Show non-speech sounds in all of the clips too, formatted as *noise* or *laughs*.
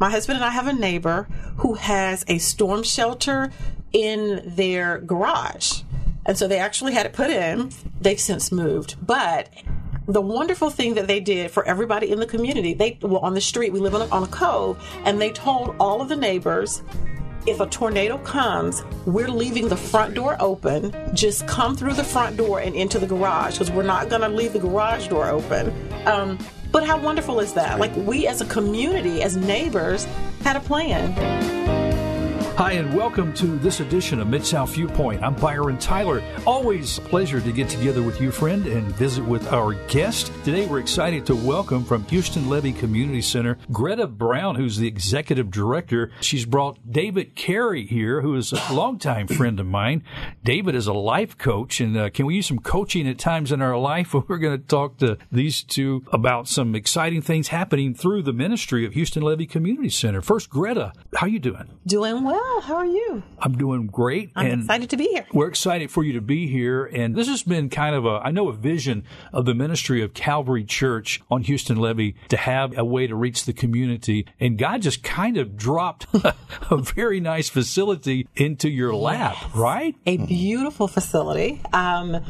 my husband and I have a neighbor who has a storm shelter in their garage. And so they actually had it put in. They've since moved. But the wonderful thing that they did for everybody in the community, they well on the street, we live on a, on a cove, and they told all of the neighbors if a tornado comes, we're leaving the front door open. Just come through the front door and into the garage because we're not going to leave the garage door open. Um, but how wonderful is that? Like, we as a community, as neighbors, had a plan. Hi, and welcome to this edition of Mid South Viewpoint. I'm Byron Tyler. Always a pleasure to get together with you, friend, and visit with our guest. Today, we're excited to welcome from Houston Levee Community Center Greta Brown, who's the executive director. She's brought David Cary here, who is a longtime friend of mine. David is a life coach, and uh, can we use some coaching at times in our life? *laughs* We're going to talk to these two about some exciting things happening through the ministry of Houston Levee Community Center. First, Greta, how you doing? Doing well. How are you? I'm doing great. I'm and excited to be here. We're excited for you to be here. And this has been kind of a, I know, a vision of the ministry of Calvary Church on Houston Levee to have a way to reach the community. And God just kind of dropped *laughs* a very nice facility into your lap, yes. right? A beautiful facility. Um,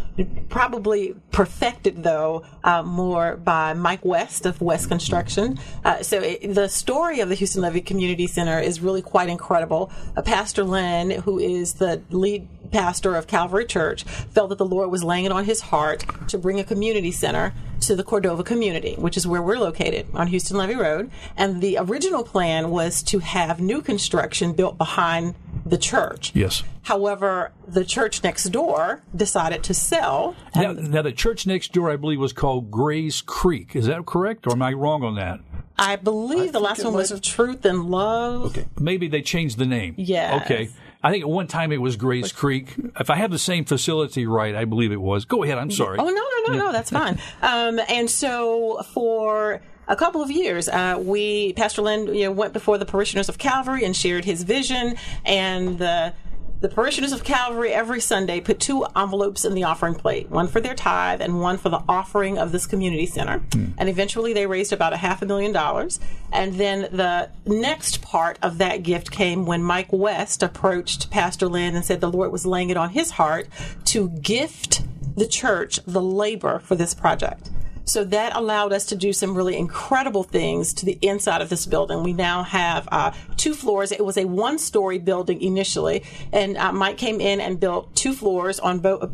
probably perfected, though, uh, more by Mike West of West Construction. Uh, so it, the story of the Houston Levee Community Center is really quite incredible. Pastor Lynn, who is the lead pastor of Calvary Church, felt that the Lord was laying it on his heart to bring a community center to the Cordova community, which is where we're located on Houston Levee Road. And the original plan was to have new construction built behind the church. Yes. However, the church next door decided to sell. Now, now, the church next door, I believe, was called Gray's Creek. Is that correct, or am I wrong on that? I believe I the last one was of Truth and Love. Okay. Maybe they changed the name. Yeah. Okay. I think at one time it was Gray's Creek. If I have the same facility right, I believe it was. Go ahead. I'm sorry. Oh no no no no, that's *laughs* fine. Um, and so for a couple of years. Uh, we, Pastor Lynn, you know, went before the parishioners of Calvary and shared his vision, and the the parishioners of Calvary every Sunday put two envelopes in the offering plate, one for their tithe and one for the offering of this community center. Mm. And eventually they raised about a half a million dollars. And then the next part of that gift came when Mike West approached Pastor Lynn and said the Lord was laying it on his heart to gift the church the labor for this project. So that allowed us to do some really incredible things to the inside of this building. We now have uh, two floors. It was a one story building initially, and uh, Mike came in and built two floors on both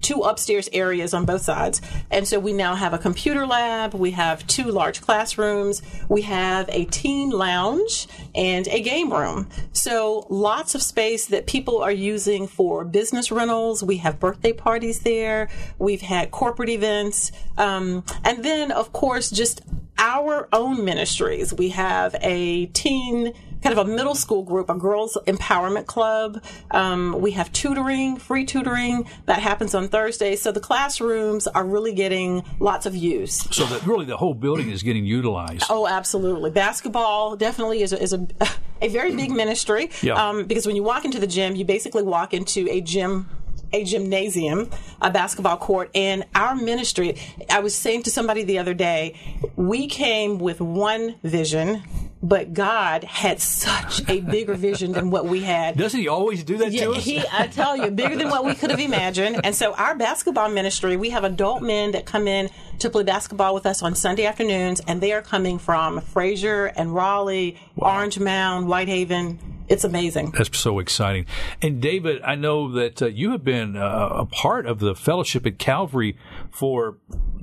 two upstairs areas on both sides. And so we now have a computer lab, we have two large classrooms, we have a teen lounge and a game room. So lots of space that people are using for business rentals. We have birthday parties there. We've had corporate events. Um, and then, of course, just our own ministries. We have a teen kind of a middle school group, a girls empowerment club. Um, we have tutoring, free tutoring that happens on Thursdays. So the classrooms are really getting lots of use. So that really the whole building is getting utilized. Oh, absolutely. Basketball definitely is a, is a, *laughs* a very big ministry. Yeah. Um, because when you walk into the gym, you basically walk into a gym a gymnasium, a basketball court, and our ministry. I was saying to somebody the other day, we came with one vision but God had such a bigger vision than what we had. *laughs* Doesn't He always do that yeah, to us? He, I tell you, bigger than what we could have imagined. And so, our basketball ministry, we have adult men that come in to play basketball with us on Sunday afternoons, and they are coming from Frayser and Raleigh, wow. Orange Mound, Whitehaven. It's amazing. That's so exciting. And David, I know that uh, you have been uh, a part of the fellowship at Calvary for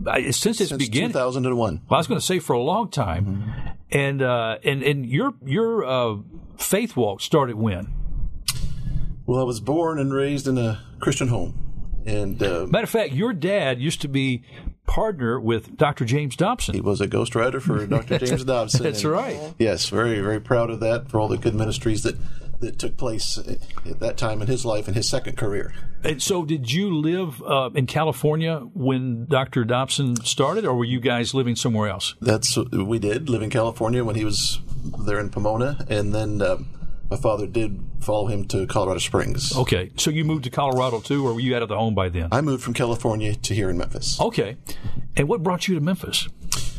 uh, since its since beginning. 2001. Well, I was going to say for a long time. Mm-hmm. And uh, and and your your uh, faith walk started when? Well, I was born and raised in a Christian home. And uh, matter of fact, your dad used to be partner with Dr. James Dobson. He was a ghostwriter for Dr. *laughs* James Dobson. That's and, right. Yes, very very proud of that for all the good ministries that that took place at that time in his life and his second career. And so, did you live uh, in California when Dr. Dobson started, or were you guys living somewhere else? That's we did live in California when he was there in Pomona, and then uh, my father did follow him to Colorado Springs. Okay, so you moved to Colorado too, or were you out of the home by then? I moved from California to here in Memphis. Okay, and what brought you to Memphis?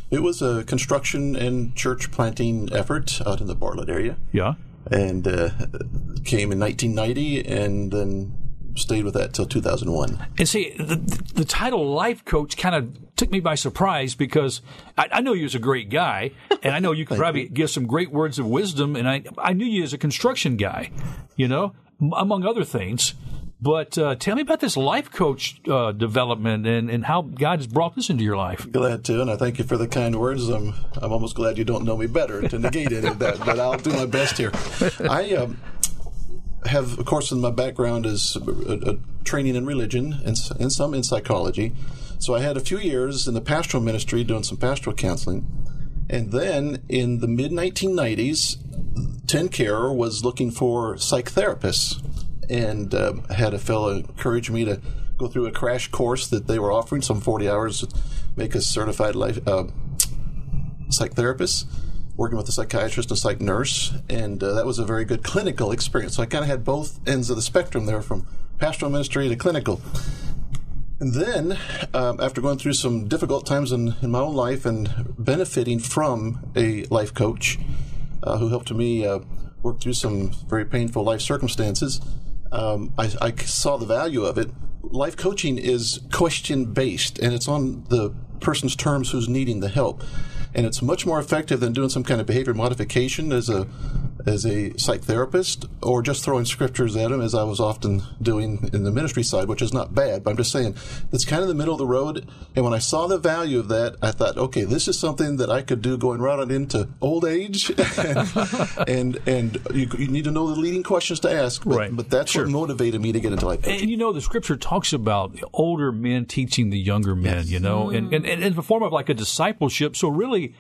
It was a construction and church planting effort out in the Bartlett area. Yeah. And uh, came in 1990 and then stayed with that till 2001. And see, the, the title life coach kind of took me by surprise because I, I know you as a great guy, and I know you *laughs* could probably give some great words of wisdom, and I I knew you as a construction guy, you know, among other things. But uh, tell me about this life coach uh, development and, and how God has brought this into your life. Glad to, and I thank you for the kind words. I'm I'm almost glad you don't know me better to negate any of that, but I'll do my best here. I um, have, of course, in my background is a, a training in religion and, and some in psychology. So I had a few years in the pastoral ministry doing some pastoral counseling. And then in the mid 1990s, TenCare was looking for psych therapists and um, had a fellow encourage me to go through a crash course that they were offering, some 40 hours to make a certified life uh, psych therapists, working with a psychiatrist and a psych nurse. And uh, that was a very good clinical experience. So I kind of had both ends of the spectrum there from pastoral ministry to clinical. And then, um, after going through some difficult times in, in my own life and benefiting from a life coach uh, who helped me uh, work through some very painful life circumstances, um, I, I saw the value of it. Life coaching is question based, and it's on the person's terms who's needing the help. And it's much more effective than doing some kind of behavior modification as a as a psych therapist or just throwing scriptures at them as I was often doing in the ministry side, which is not bad, but I'm just saying it's kind of the middle of the road. And when I saw the value of that, I thought, okay, this is something that I could do going right on into old age. *laughs* and and you, you need to know the leading questions to ask. But, Right. but that's Sure. what motivated me to get into life coaching. And you know, the scripture talks about older men teaching the younger men, you know, and, and, and in the form of like a discipleship. So, really,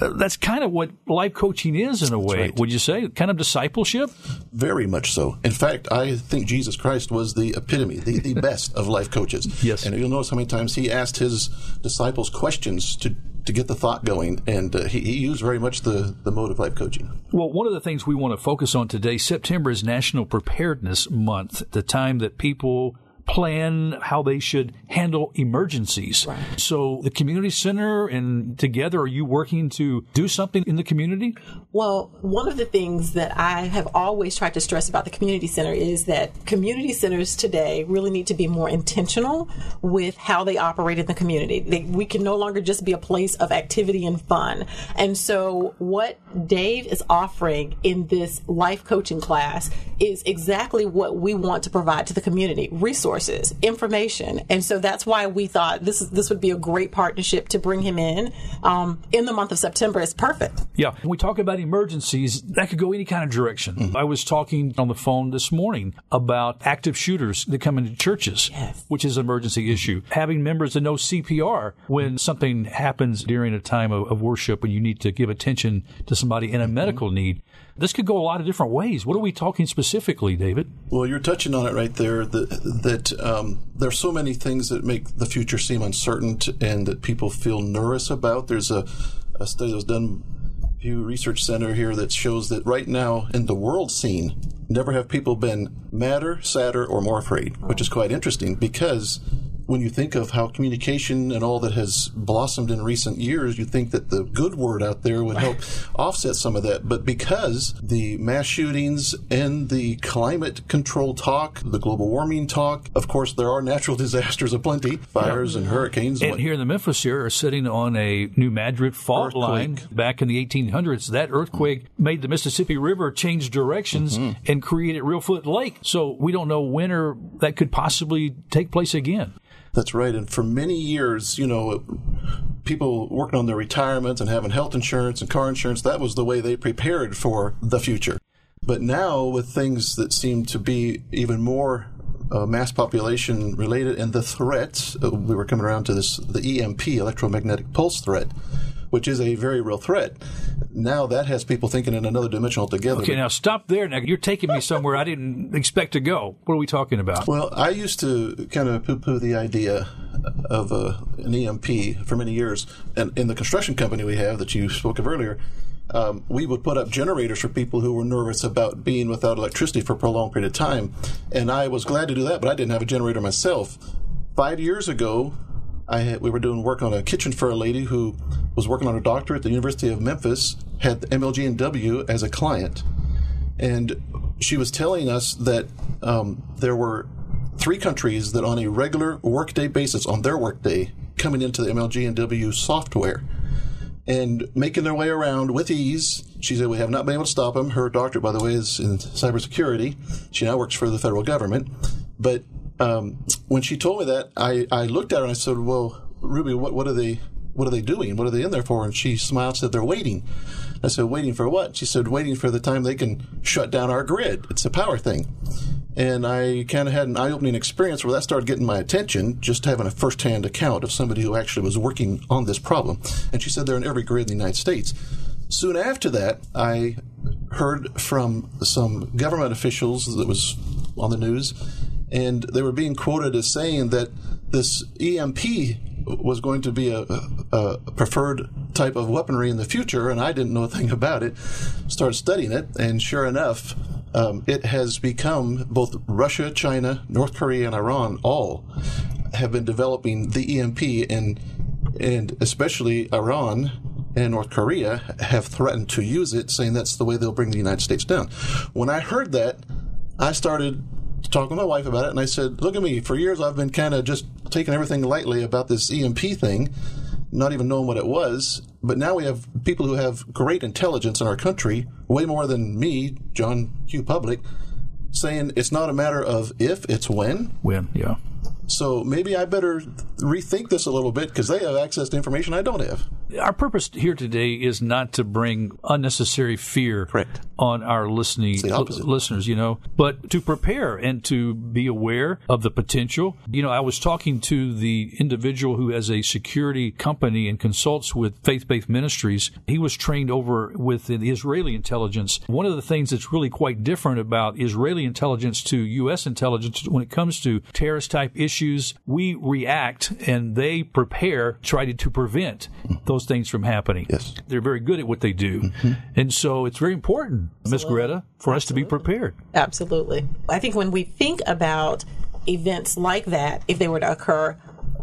uh, that's kind of what life coaching is in a way, right. would you say? Kind of discipleship? Very much so. In fact, I think Jesus Christ was the epitome, the, the best of life coaches. *laughs* Yes. And you'll notice how many times he asked his disciples questions to, to get the thought going, and uh, he, he used very much the, the mode of life coaching. Well, one of the things we want to focus on today, September is National Preparedness Month, the time that people plan how they should handle emergencies. So the community center and together, are you working to do something in the community? Well, one of the things that I have always tried to stress about the community center is that community centers today really need to be more intentional with how they operate in the community. They, we can no longer just be a place of activity and fun. And so, what Dave is offering in this life coaching class is exactly what we want to provide to the community resources, information. And so, that's why we thought this, is, this would be a great partnership to bring him in um, in the month of September. It's perfect. Yeah. When we talk about emergencies, that could go any kind of direction. I was talking on the phone this morning about active shooters that come into churches, Yes. which is an emergency issue. Having members that know CPR when something happens during a time of, of worship when you need to give attention to somebody in a medical need. This could go a lot of different ways. What are we talking specifically, David? Well, you're touching on it right there. That, that um, there's so many things that make the future seem uncertain and that people feel nervous about. There's a, a study that was done Pew Research Center here that shows that right now in the world scene, never have people been madder, sadder, or more afraid, which is quite interesting because when you think of how communication and all that has blossomed in recent years, you think that the good word out there would help offset some of that. But because the mass shootings and the climate control talk, the global warming talk, of course, there are natural *laughs* disasters aplenty, fires and hurricanes. And here in the Memphis area are sitting on a New Madrid fault line back in the 1800s. That earthquake made the Mississippi River change directions Mm-hmm. and created Reelfoot Lake. So we don't know when or that could possibly take place again. That's right. And for many years, you know, people working on their retirements and having health insurance and car insurance, that was the way they prepared for the future. But now, with things that seem to be even more uh, mass population related and the threats, uh, we were coming around to this the EMP, electromagnetic pulse threat, which is a very real threat. Now that has people thinking in another dimension altogether. Okay, now stop there. Now you're taking me somewhere I didn't expect to go. What are we talking about? Well, I used to kind of poo-poo the idea of uh, an EMP for many years, and in the construction company we have that you spoke of earlier, um, we would put up generators for people who were nervous about being without electricity for a prolonged period of time, and I was glad to do that, but I didn't have a generator myself. Five years ago, I had, we were doing work on a kitchen for a lady who was working on a doctorate at the University of Memphis, had MLG and W as a client, and she was telling us that um, there were three countries that on a regular workday basis, on their workday, coming into the MLG and W software and making their way around with ease. She said, We have not been able to stop them. Her doctorate, by the way, is in cybersecurity. She now works for the federal government. But um, when she told me that, I, I looked at her and I said, Well, Ruby, what, what are they? What are they doing? What are they in there for? And she smiled and said, They're waiting. I said, Waiting for what? She said, Waiting for the time they can shut down our grid. It's a power thing. And I kind of had an eye opening experience where that started getting my attention, just having a first hand account of somebody who actually was working on this problem. And she said they're in every grid in the United States. Soon after that, I heard from some government officials that was on the news, and they were being quoted as saying that this EMP was going to be a, a, preferred type of weaponry in the future, and I didn't know a thing about it. Started studying it, and sure enough, um, it has become both Russia, China, North Korea, and Iran all have been developing the EMP, and and especially Iran and North Korea have threatened to use it, saying that's the way they'll bring the United States down. When I heard that, I started talking to my wife about it, and I said, "Look at me. For years, I've been kind of just taking everything lightly about this EMP thing." not even knowing what it was. But now we have people who have great intelligence in our country, way more than me, John Q. Public, saying it's not a matter of if, it's when. When, yeah. So maybe I better rethink this a little bit because they have access to information I don't have. Our purpose here today is not to bring unnecessary fear Correct. on our listening uh, listeners, you know, but to prepare and to be aware of the potential. You know, I was talking to the individual who has a security company and consults with faith-based ministries. He was trained over with the Israeli intelligence. One of the things that's really quite different about Israeli intelligence to U.S. intelligence when it comes to terrorist type issues, we react and they prepare, try to, to prevent those things from happening. Yes. They're very good at what they do. Mm-hmm. And so it's very important, Miss Greta, for Absolutely. us to be prepared. Absolutely. I think when we think about events like that, if they were to occur,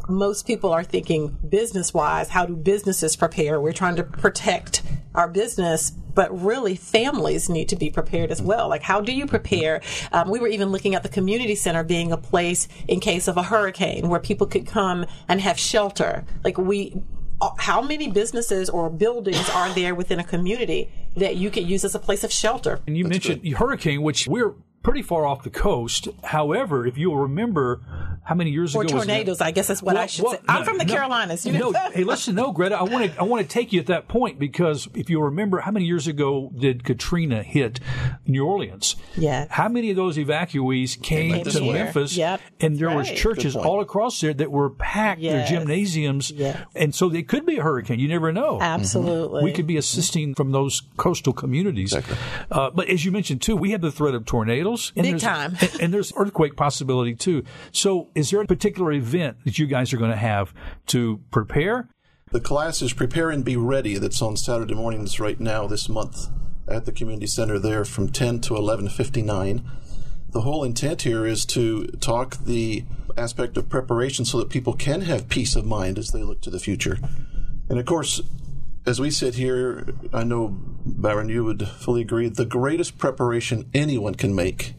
most people are thinking business wise, how do businesses prepare? We're trying to protect our business, but really families need to be prepared as well. Like, how do you prepare? Um, we were even looking at the community center being a place in case of a hurricane where people could come and have shelter. Like, we, uh, how many businesses or buildings are there within a community that you could use as a place of shelter? And you That's mentioned good. hurricane, which we're pretty far off the coast. However, if you'll remember, how many years or ago? tornadoes, I guess that's what well, I should well, say. I'm no, from the no, Carolinas. You know? No, hey, listen, no, Greta, I want to I want to take you at that point because if you'll remember, how many years ago did Katrina hit New Orleans? Yeah. How many of those evacuees came to here. Memphis? Yep. And there right. was churches all across there that were packed, yes. their gymnasiums, yes. and so it could be a hurricane. You never know. Absolutely. Mm-hmm. We could be assisting from those coastal communities. Exactly. Uh, but as you mentioned too, we have the threat of tornadoes. Big time. and, and there's earthquake possibility too. So, is there a particular event that you guys are going to have to prepare? The class is Prepare and Be Ready that's on Saturday mornings right now this month at the community center there from 10 to 11:59. The whole intent here is to talk the aspect of preparation so that people can have peace of mind as they look to the future. And of course, as we sit here, I know Byron you would fully agree the greatest preparation anyone can make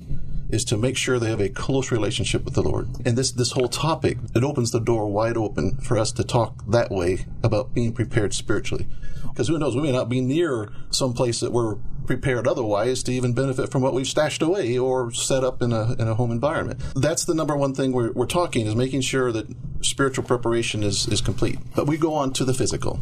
is to make sure they have a close relationship with the Lord. And this, this whole topic, it opens the door wide open for us to talk that way about being prepared spiritually. Because who knows, we may not be near some place that we're prepared otherwise to even benefit from what we've stashed away or set up in a, in a home environment. That's the number one thing we're, we're talking is making sure that spiritual preparation is, is complete. But we go on to the physical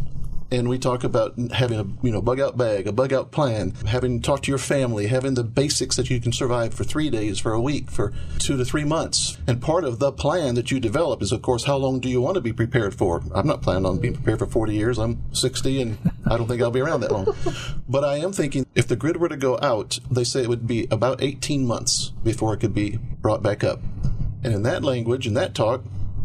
and we talk about having a you know bug out bag, a bug out plan, having to talk to your family, having the basics that you can survive for three days, for a week, for two to three months. And part of the plan that you develop is, of course, how long do you want to be prepared for? I'm not planning on being prepared for 40 years. I'm 60, and I don't think I'll be around that long. *laughs* But I am thinking if the grid were to go out, they say it would be about 18 months before it could be brought back up. And in that language, in that talk,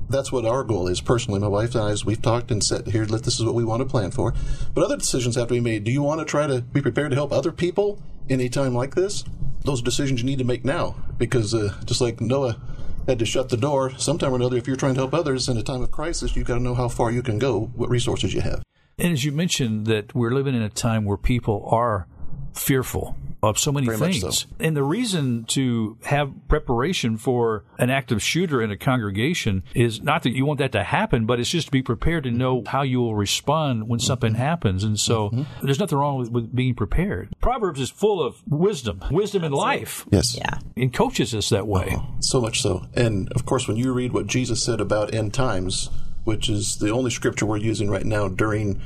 that's what our goal is personally. My wife and I, as we've talked and said, here, this is what we want to plan for. But other decisions have to be made. Do you want to try to be prepared to help other people in a time like this? Those decisions you need to make now because uh, just like Noah had to shut the door sometime or another. If you're trying to help others in a time of crisis, you've got to know how far you can go, what resources you have. And as you mentioned, that we're living in a time where people are fearful of so many Very things. so. And the reason to have preparation for an active shooter in a congregation is not that you want that to happen, but it's just to be prepared to know how you will respond when something Mm-hmm. happens. And so there's nothing wrong with, with being prepared. Proverbs is full of wisdom, wisdom in life, Yes. Yeah. and coaches us that way. So much so. And of course, when you read what Jesus said about end times, which is the only scripture we're using right now during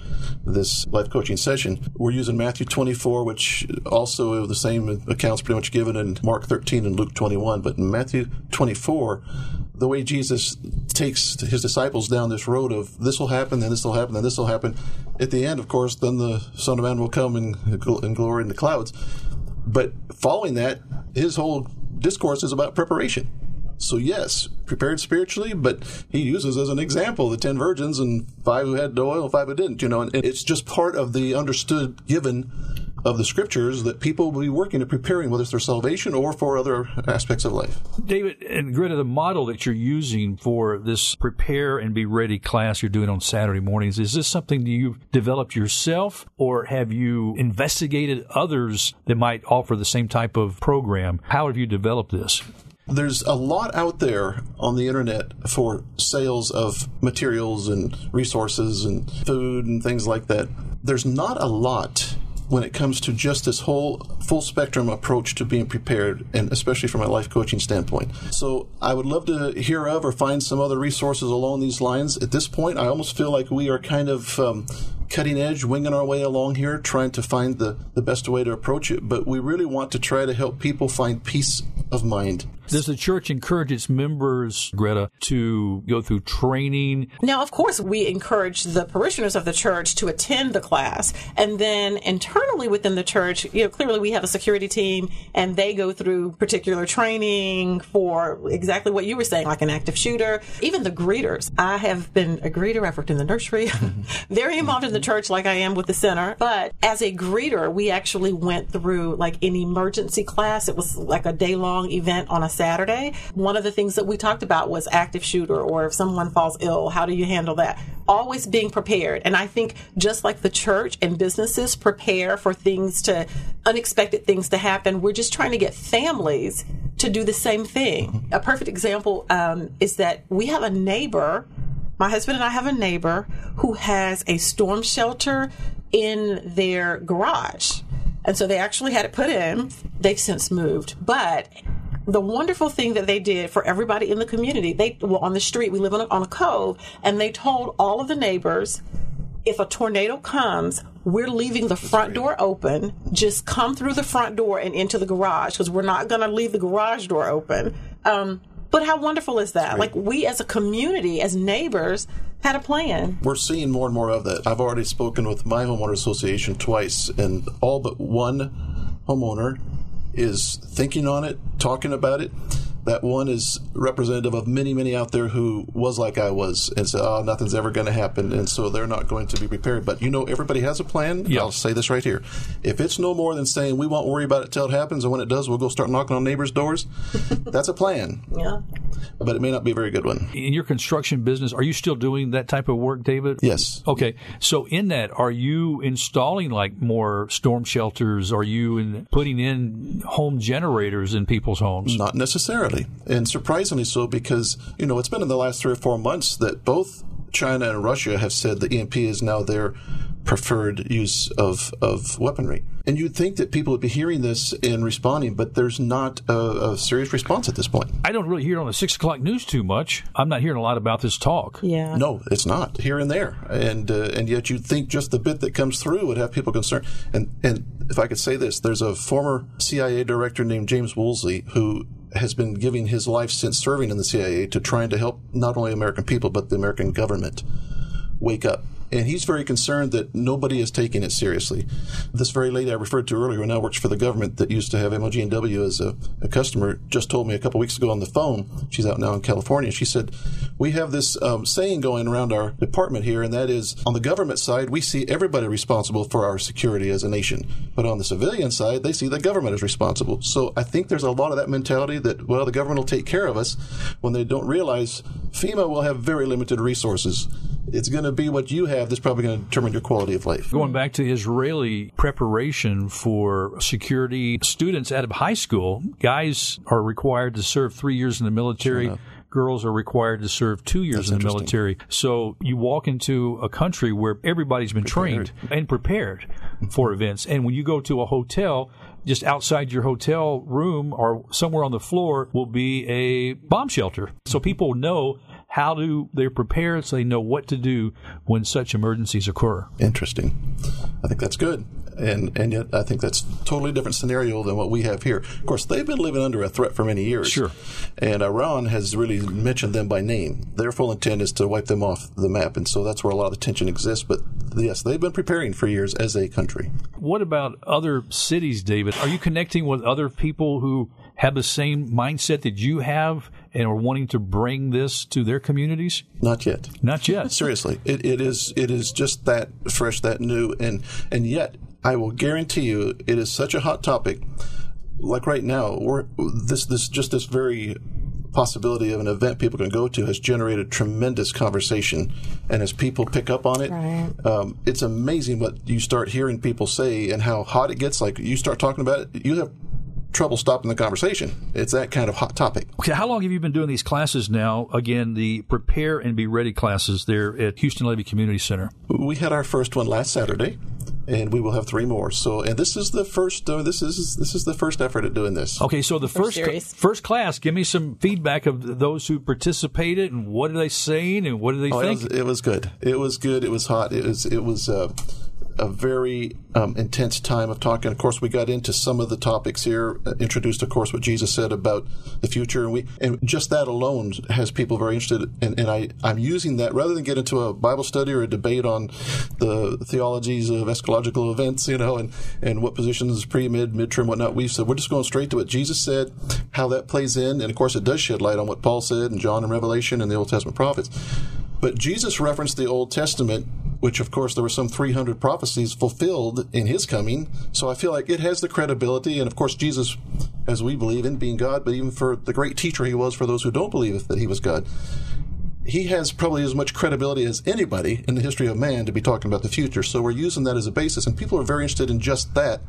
this life coaching session, we're using Matthew 24, which also the same accounts pretty much given in Mark 13 and Luke 21. But in Matthew 24, the way Jesus takes his disciples down this road of this will happen, then this will happen, then this will happen. At the end, of course, then the Son of Man will come in, in glory in the clouds. But following that, his whole discourse is about preparation. So yes, prepared spiritually, but he uses as an example the ten virgins and five who had oil, five who didn't. You know, and it's just part of the understood given of the scriptures that people will be working at preparing, whether it's their salvation or for other aspects of life. David and Greta, the model that you're using for this prepare and be ready class you're doing on Saturday mornings, is this something that you've developed yourself or have you investigated others that might offer the same type of program? How have you developed this? There's a lot out there on the internet for sales of materials and resources and food and things like that. There's not a lot when it comes to just this whole full spectrum approach to being prepared, and especially from a life coaching standpoint. So I would love to hear of or find some other resources along these lines. At this point, I almost feel like we are kind of um, cutting edge, winging our way along here, trying to find the, the best way to approach it. But we really want to try to help people find peace of mind. Does the church encourage its members, Greta, to go through training? Now, of course, we encourage the parishioners of the church to attend the class. And then internally within the church, you know, clearly we have a security team and they go through particular training for exactly what you were saying, like an active shooter. Even the greeters. I have been a greeter. I've worked in the nursery, *laughs* very involved in the church like I am with the center. But as a greeter, we actually went through like an emergency class. It was like a day long event on a Saturday. One of the things that we talked about was active shooter or if someone falls ill, how do you handle that? Always being prepared. And I think just like the church and businesses prepare for things to, unexpected things to happen, we're just trying to get families to do the same thing. A perfect example um, is that we have a neighbor, my husband and I have a neighbor who has a storm shelter in their garage. And so they actually had it put in. They've since moved. But the wonderful thing that they did for everybody in the community, they well on the street, we live on a, on a cove, and they told all of the neighbors, if a tornado comes, we're leaving the front door open. Just come through the front door and into the garage because we're not going to leave the garage door open. Um, but how wonderful is that? Like we as a community, as neighbors, had a plan. We're seeing more and more of that. I've already spoken with my homeowner association twice, and all but one homeowner is thinking on it, talking about it. That one is representative of many, many out there who was like I was and said, "Oh, nothing's ever going to happen," and so they're not going to be prepared. But you know, everybody has a plan. Yeah. I'll say this right here: if it's no more than saying we won't worry about it till it happens, and when it does, we'll go start knocking on neighbors' doors. *laughs* that's a plan, Yeah. But it may not be a very good one. In your construction business, are you still doing that type of work, David? Yes. Okay, so in that, are you installing like more storm shelters? Are you in putting in home generators in people's homes? Not necessarily. And surprisingly so because, you know, it's been in the last three or four months that both China and Russia have said the EMP is now their preferred use of, of weaponry. And you'd think that people would be hearing this and responding, but there's not a, a serious response at this point. I don't really hear it on the six o'clock news too much. I'm not hearing a lot about this talk. Yeah. No, it's not here and there, and uh, and yet you'd think just the bit that comes through would have people concerned. And and if I could say this, there's a former CIA director named James Woolsey who has been giving his life since serving in the CIA to trying to help not only American people but the American government wake up and he's very concerned that nobody is taking it seriously. This very lady I referred to earlier, who now works for the government, that used to have MLG&W as a, a customer, just told me a couple weeks ago on the phone. She's out now in California. She said, "We have this um, saying going around our department here, and that is, on the government side, we see everybody responsible for our security as a nation, but on the civilian side, they see the government as responsible. So I think there's a lot of that mentality that well, the government will take care of us, when they don't realize FEMA will have very limited resources." It's going to be what you have that's probably going to determine your quality of life. Going back to Israeli preparation for security students out of high school, guys are required to serve three years in the military. Sure girls are required to serve two years That's in the military. So you walk into a country where everybody's been Prepared. trained and prepared for events. And when you go to a hotel, just outside your hotel room or somewhere on the floor will be a bomb shelter. So people know how to they're prepared so they know what to do when such emergencies occur. Interesting. I think that's good. And and yet I think that's a totally different scenario than what we have here. Of course, they've been living under a threat for many years. Sure. And Iran has really mentioned them by name. Their full intent is to wipe them off the map, and so that's where a lot of the tension exists. But yes, they've been preparing for years as a country. What about other cities, David? Are you connecting with other people who have the same mindset that you have and are wanting to bring this to their communities? Not yet. Not yet. Seriously, it, it is it is just that fresh, that new, and and yet I will guarantee you, it is such a hot topic. Like right now, we're this this just this very possibility of an event people can go to has generated tremendous conversation, and as people pick up on it, Right. um, it's amazing what you start hearing people say and how hot it gets. Like you start talking about it, you have trouble stopping the conversation. It's that kind of hot topic. Okay, how long have you been doing these classes now? Again, the prepare and be ready classes there at Houston Levee Community Center. We had our first one last Saturday, and we will have three more. So, and this is the first. Uh, this is this is the first effort at doing this. Okay, so the first series. first class, give me some feedback of those who participated and what are they saying and what do they Oh, it, think? was, it was good. It was good. It was hot. It was it was uh, a very um, intense time of talking. Of course, we got into some of the topics here. Uh, introduced, of course, what Jesus said about the future, and we and just that alone has people very interested. And, and I I'm using that rather than get into a Bible study or a debate on the theologies of eschatological events, you know, and and what positions pre, mid, midterm, whatnot. We said we're just going straight to what Jesus said, how that plays in, and of course, it does shed light on what Paul said and John and Revelation and the Old Testament prophets. But Jesus referenced the Old Testament, which of course there were some 300 prophecies fulfilled in his coming. So I feel like it has the credibility. And of course, Jesus, as we believe in being God, but even for the great teacher he was for those who don't believe that he was God, he has probably as much credibility as anybody in the history of man to be talking about the future. So we're using that as a basis. And people are very interested in just that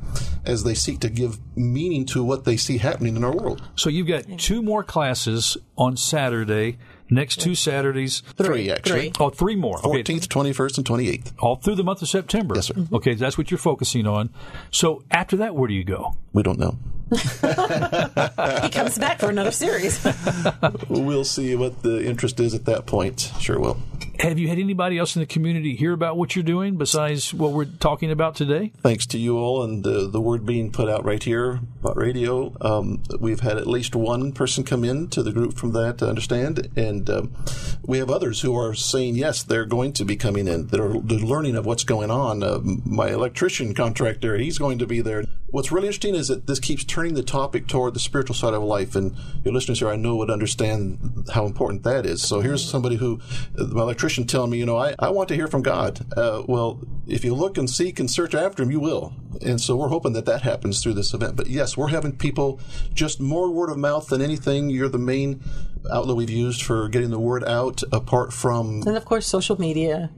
as they seek to give meaning to what they see happening in our world. so you've got two more classes on Saturday, next two Saturdays. Three, actually. Three. Oh, three more. Okay. 14th, 21st, and 28th. All through the month of September. Yes, sir. Okay, that's what you're focusing on. So after that, where do you go? We don't know. *laughs* He comes back for another series. *laughs* We'll see what the interest is at that point. Sure will. Have you had anybody else in the community hear about what you're doing besides what we're talking about today? Thanks to you all and the, the word being put out right here about radio. Um, we've had at least one person come in to the group from that to understand, and um, we have others who are saying yes, they're going to be coming in. That are they're learning of what's going on. Uh, my electrician contractor, he's going to be there. What's really interesting is that this keeps turning the topic toward the spiritual side of life, and your listeners here, I know, would understand how important that is. So here's somebody who, uh, my electrician telling me, you know, I, I want to hear from God. Uh, well, if you look and seek and search after Him, you will. And so we're hoping that that happens through this event. But yes, we're having people just more word of mouth than anything. You're the main outlet we've used for getting the word out apart from and of course, social media.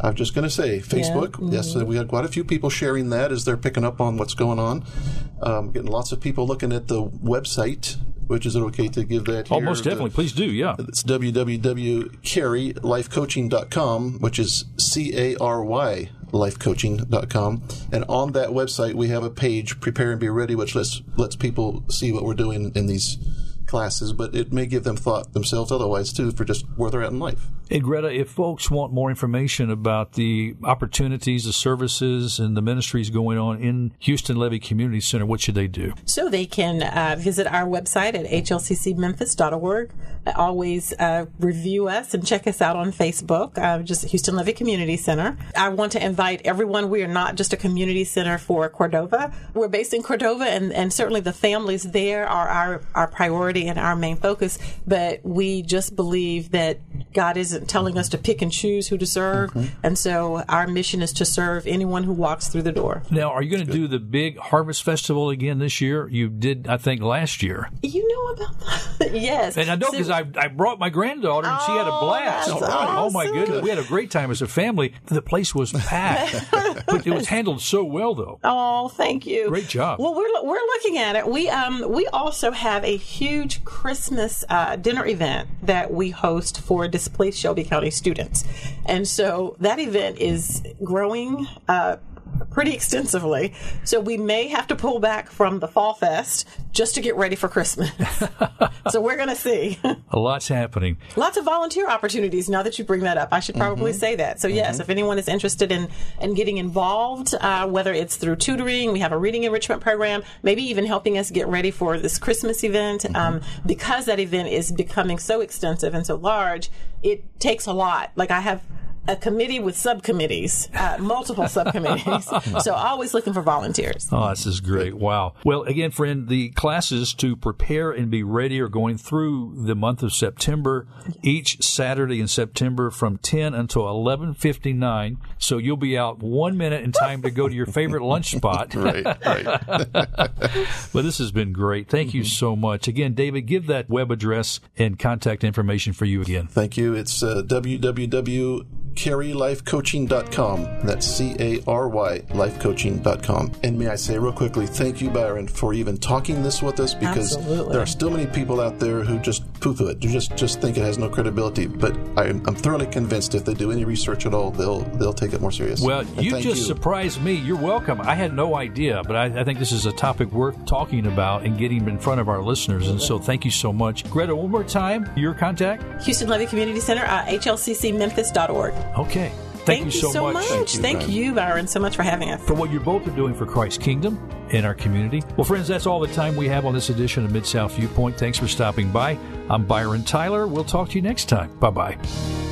I'm just going to say Facebook. Yes, we had quite a few people sharing that as they're picking up on what's going on. Um, getting lots of people looking at the website, which is it okay to give that here? Oh, most The- definitely. Please do. Yeah. It's www.carylifecoaching.com, which is C A R Y lifecoaching.com. And on that website, we have a page, Prepare and Be Ready, which lets, lets people see what we're doing in these classes, but it may give them thought themselves otherwise too for just where they're at in life. And Greta, if folks want more information about the opportunities, the services, and the ministries going on in Houston Levee Community Center, what should they do? So they can uh, visit our website at hlccmemphis.org. Always uh, review us and check us out on Facebook, uh, just Houston Levee Community Center. I want to invite everyone. We are not just a community center for Cordova. We're based in Cordova, and, and certainly the families there are our, our priority and our main focus. But we just believe that God isn't telling us to pick and choose who to serve. Mm-hmm. And so our mission is to serve anyone who walks through the door. Now, are you going to do the big Harvest Festival again this year? You did, I think, last year. You know about that? *laughs* yes. And I know because so, I, I brought my granddaughter and oh, she had a oh, blast. Awesome. Oh, my goodness. We had a great time as a family. The place was packed. *laughs* but it was handled so well, though. Oh, thank you. Great job. Well, we're, we're looking at it. We, um, we also have a huge Christmas uh, dinner event that we host for displaced Shelby County students. And so that event is growing uh, pretty extensively. So we may have to pull back from the Fall Fest just to get ready for Christmas. *laughs* so we're going to see. A lot's happening. Lots of volunteer opportunities now that you bring that up. I should probably mm-hmm. say that. So, mm-hmm. yes, if anyone is interested in, in getting involved, uh, whether it's through tutoring, we have a reading enrichment program, maybe even helping us get ready for this Christmas event, mm-hmm. um, because that event is becoming so extensive and so large, it takes a lot. Like I have a committee with subcommittees, uh, multiple subcommittees. *laughs* so always looking for volunteers. Oh, this is great. Wow. Well, again, friend, the classes to prepare and be ready are going through the month of September each Saturday in September from 10 until 11:59. So you'll be out 1 minute in time to go to your favorite lunch spot. *laughs* right, right. *laughs* but this has been great. Thank you so much. Again, David, give that web address and contact information for you again. Thank you. It's uh, www carylifecoaching.com. That's C A R Y lifecoaching.com. And may I say real quickly, thank you, Byron, for even talking this with us because Absolutely. there are still many people out there who just poo poo it, who just, just think it has no credibility. But I'm, I'm, thoroughly convinced if they do any research at all, they'll they'll take it more serious. Well, and you just you. surprised me. You're welcome. I had no idea, but I, I, think this is a topic worth talking about and getting in front of our listeners. And so thank you so much. Greta, one more time, your contact? Houston Levee Community Center, uh, hlccmemphis.org. Okay. Thank, Thank you, so, much. much. Thank, you, Thank you, Byron, so much for having us. For what you both are doing for Christ's kingdom in our community. Well, friends, that's all the time we have on this edition of Mid South Viewpoint. Thanks for stopping by. I'm Byron Tyler. We'll talk to you next time. Bye bye.